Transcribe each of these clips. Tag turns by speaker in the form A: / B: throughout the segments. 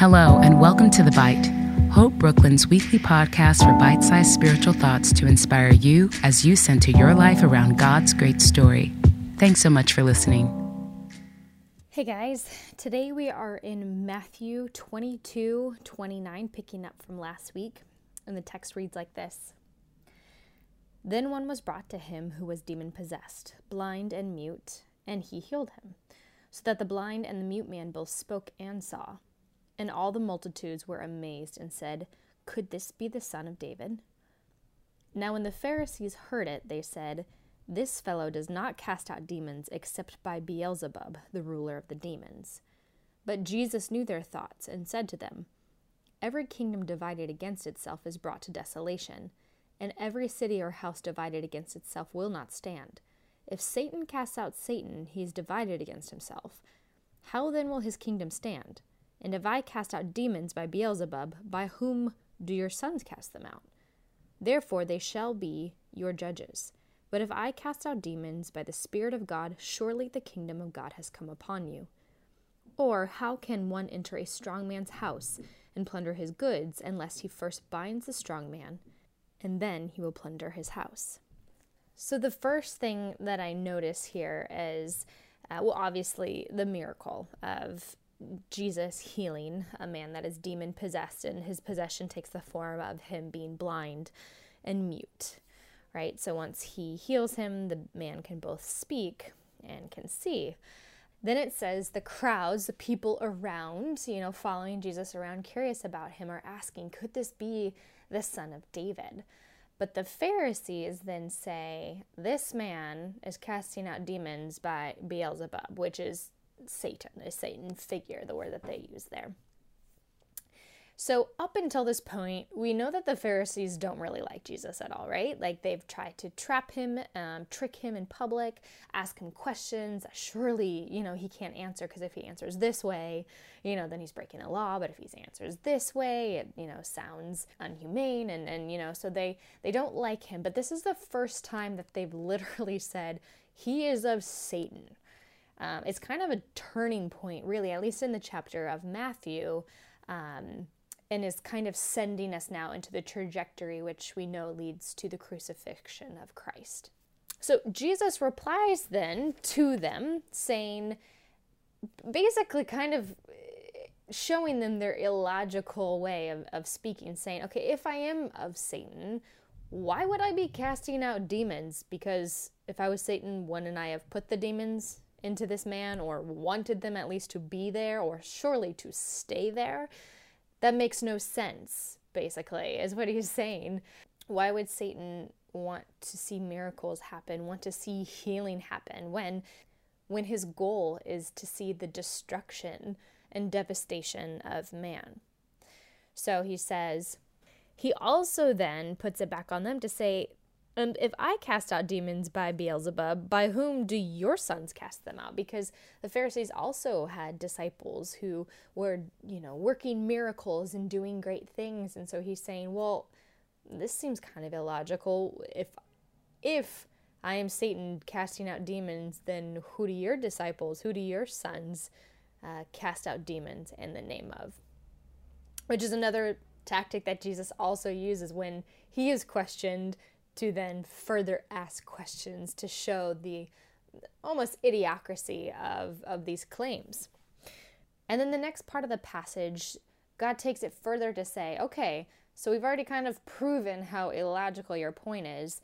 A: Hello, and welcome to The Bite, Hope Brooklyn's weekly podcast for bite sized spiritual thoughts to inspire you as you center your life around God's great story. Thanks so much for listening.
B: Hey guys, today we are in Matthew 22 29, picking up from last week, and the text reads like this Then one was brought to him who was demon possessed, blind and mute, and he healed him, so that the blind and the mute man both spoke and saw. And all the multitudes were amazed and said, Could this be the son of David? Now, when the Pharisees heard it, they said, This fellow does not cast out demons except by Beelzebub, the ruler of the demons. But Jesus knew their thoughts and said to them, Every kingdom divided against itself is brought to desolation, and every city or house divided against itself will not stand. If Satan casts out Satan, he is divided against himself. How then will his kingdom stand? And if I cast out demons by Beelzebub, by whom do your sons cast them out? Therefore they shall be your judges. But if I cast out demons by the Spirit of God, surely the kingdom of God has come upon you. Or how can one enter a strong man's house and plunder his goods unless he first binds the strong man, and then he will plunder his house? So, the first thing that I notice here is, uh, well, obviously, the miracle of Jesus healing a man that is demon possessed, and his possession takes the form of him being blind and mute, right? So once he heals him, the man can both speak and can see. Then it says the crowds, the people around, you know, following Jesus around, curious about him, are asking, could this be the son of David? But the Pharisees then say, this man is casting out demons by Beelzebub, which is Satan, a Satan figure, the word that they use there. So, up until this point, we know that the Pharisees don't really like Jesus at all, right? Like they've tried to trap him, um, trick him in public, ask him questions. Surely, you know, he can't answer because if he answers this way, you know, then he's breaking the law. But if he answers this way, it, you know, sounds unhumane. And, and, you know, so they, they don't like him. But this is the first time that they've literally said, he is of Satan. Um, it's kind of a turning point, really, at least in the chapter of Matthew, um, and is kind of sending us now into the trajectory which we know leads to the crucifixion of Christ. So Jesus replies then to them, saying, basically, kind of showing them their illogical way of, of speaking, saying, okay, if I am of Satan, why would I be casting out demons? Because if I was Satan, wouldn't I have put the demons into this man or wanted them at least to be there or surely to stay there. That makes no sense, basically, is what he's saying. Why would Satan want to see miracles happen, want to see healing happen when when his goal is to see the destruction and devastation of man? So he says, he also then puts it back on them to say, and if I cast out demons by Beelzebub, by whom do your sons cast them out? Because the Pharisees also had disciples who were, you know, working miracles and doing great things. And so he's saying, well, this seems kind of illogical. If if I am Satan casting out demons, then who do your disciples, who do your sons uh, cast out demons in the name of? Which is another tactic that Jesus also uses when he is questioned to then further ask questions to show the almost idiocracy of, of these claims. And then the next part of the passage, God takes it further to say, okay, so we've already kind of proven how illogical your point is.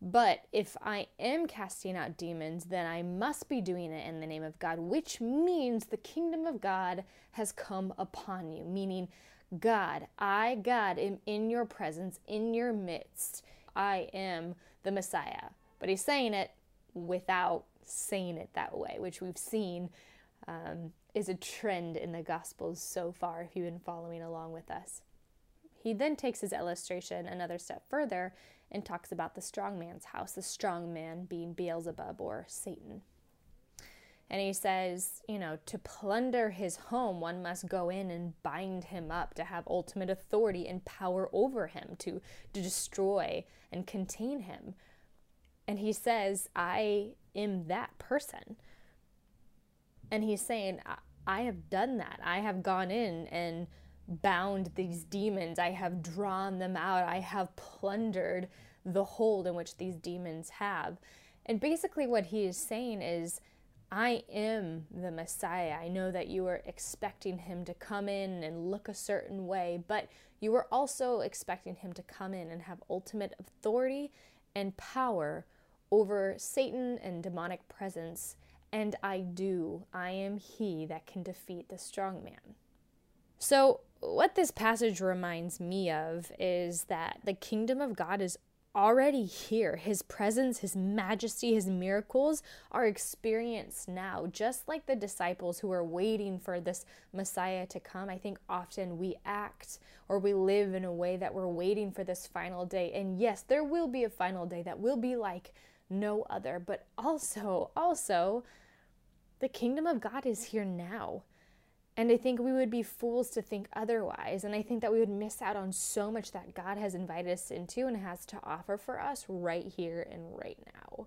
B: But if I am casting out demons, then I must be doing it in the name of God, which means the kingdom of God has come upon you. Meaning, God, I, God, am in your presence, in your midst. I am the Messiah. But he's saying it without saying it that way, which we've seen um, is a trend in the Gospels so far, if you've been following along with us. He then takes his illustration another step further and talks about the strong man's house, the strong man being Beelzebub or Satan. And he says, you know, to plunder his home, one must go in and bind him up to have ultimate authority and power over him, to, to destroy and contain him. And he says, I am that person. And he's saying, I have done that. I have gone in and bound these demons. I have drawn them out. I have plundered the hold in which these demons have. And basically, what he is saying is, I am the Messiah. I know that you are expecting him to come in and look a certain way, but you are also expecting him to come in and have ultimate authority and power over Satan and demonic presence. And I do. I am he that can defeat the strong man. So, what this passage reminds me of is that the kingdom of God is already here. His presence, His majesty, His miracles are experienced now, just like the disciples who are waiting for this Messiah to come. I think often we act or we live in a way that we're waiting for this final day. And yes, there will be a final day that will be like no other, but also, also, the kingdom of God is here now. And I think we would be fools to think otherwise. And I think that we would miss out on so much that God has invited us into and has to offer for us right here and right now.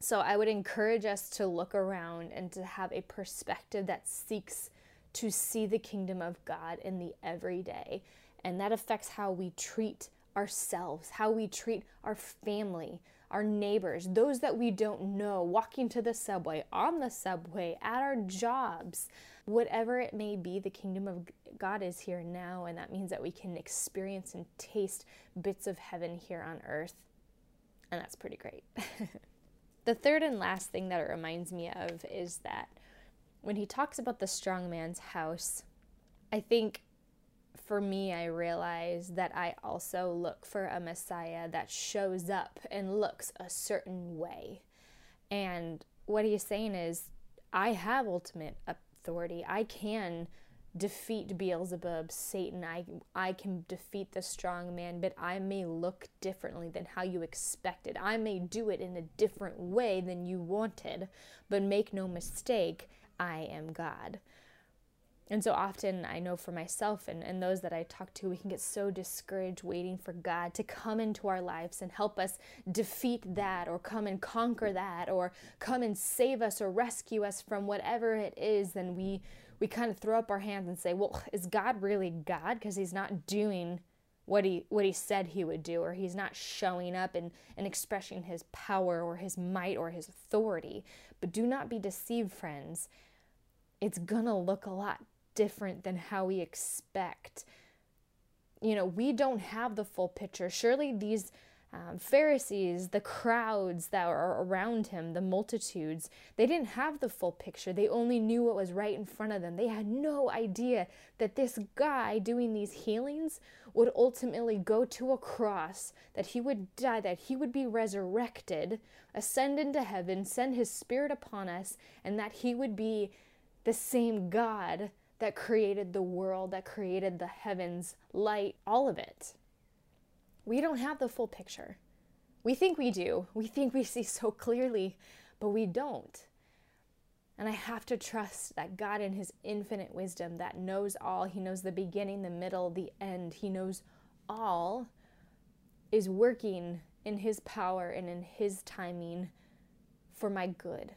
B: So I would encourage us to look around and to have a perspective that seeks to see the kingdom of God in the everyday. And that affects how we treat ourselves, how we treat our family, our neighbors, those that we don't know, walking to the subway, on the subway, at our jobs whatever it may be, the kingdom of God is here now, and that means that we can experience and taste bits of heaven here on earth. And that's pretty great. the third and last thing that it reminds me of is that when he talks about the strong man's house, I think for me, I realize that I also look for a Messiah that shows up and looks a certain way. And what he's saying is, I have ultimate authority. I can defeat Beelzebub, Satan. I I can defeat the strong man, but I may look differently than how you expected. I may do it in a different way than you wanted, but make no mistake, I am God. And so often I know for myself and, and those that I talk to, we can get so discouraged waiting for God to come into our lives and help us defeat that or come and conquer that or come and save us or rescue us from whatever it is. Then we, we kind of throw up our hands and say, well, is God really God? Because he's not doing what he what he said he would do or he's not showing up and, and expressing his power or his might or his authority but do not be deceived friends it's gonna look a lot different than how we expect. You know, we don't have the full picture. Surely these um, Pharisees, the crowds that are around him, the multitudes, they didn't have the full picture. They only knew what was right in front of them. They had no idea that this guy doing these healings would ultimately go to a cross, that he would die, that he would be resurrected, ascend into heaven, send his spirit upon us, and that he would be the same God that created the world, that created the heavens, light, all of it. We don't have the full picture. We think we do. We think we see so clearly, but we don't. And I have to trust that God, in His infinite wisdom, that knows all, He knows the beginning, the middle, the end, He knows all, is working in His power and in His timing for my good.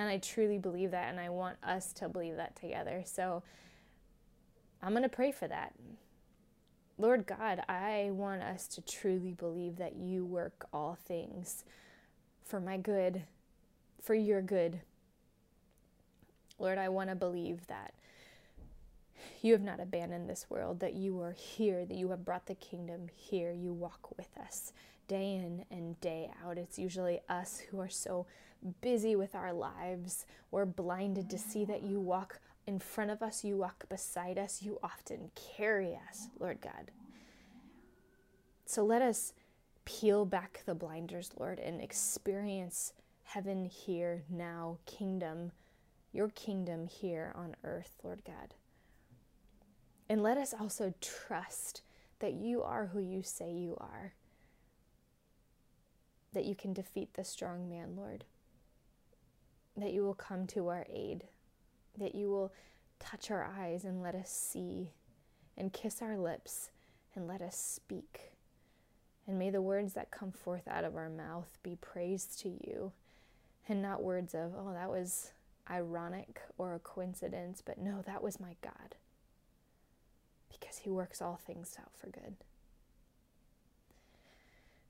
B: And I truly believe that, and I want us to believe that together. So I'm going to pray for that. Lord God, I want us to truly believe that you work all things for my good, for your good. Lord, I want to believe that you have not abandoned this world, that you are here, that you have brought the kingdom here. You walk with us day in and day out. It's usually us who are so busy with our lives. We're blinded to see that you walk in front of us, you walk beside us, you often carry us, Lord God. So let us peel back the blinders, Lord, and experience heaven here now, kingdom, your kingdom here on earth, Lord God. And let us also trust that you are who you say you are, that you can defeat the strong man, Lord that you will come to our aid, that you will touch our eyes and let us see, and kiss our lips and let us speak. And may the words that come forth out of our mouth be praise to you, and not words of, oh, that was, ironic or a coincidence, but no, that was my God. Because He works all things out for good.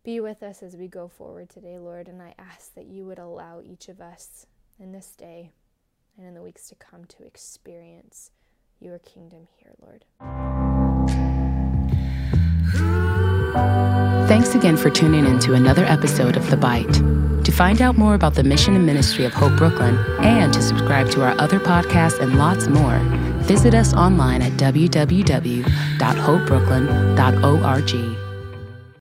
B: Be with us as we go forward today, Lord, and I ask that you would allow each of us in this day and in the weeks to come to experience your kingdom here, Lord.
A: Thanks again for tuning in to another episode of The Bite. To find out more about the mission and ministry of Hope Brooklyn and to subscribe to our other podcasts and lots more, visit us online at www.hopebrooklyn.org.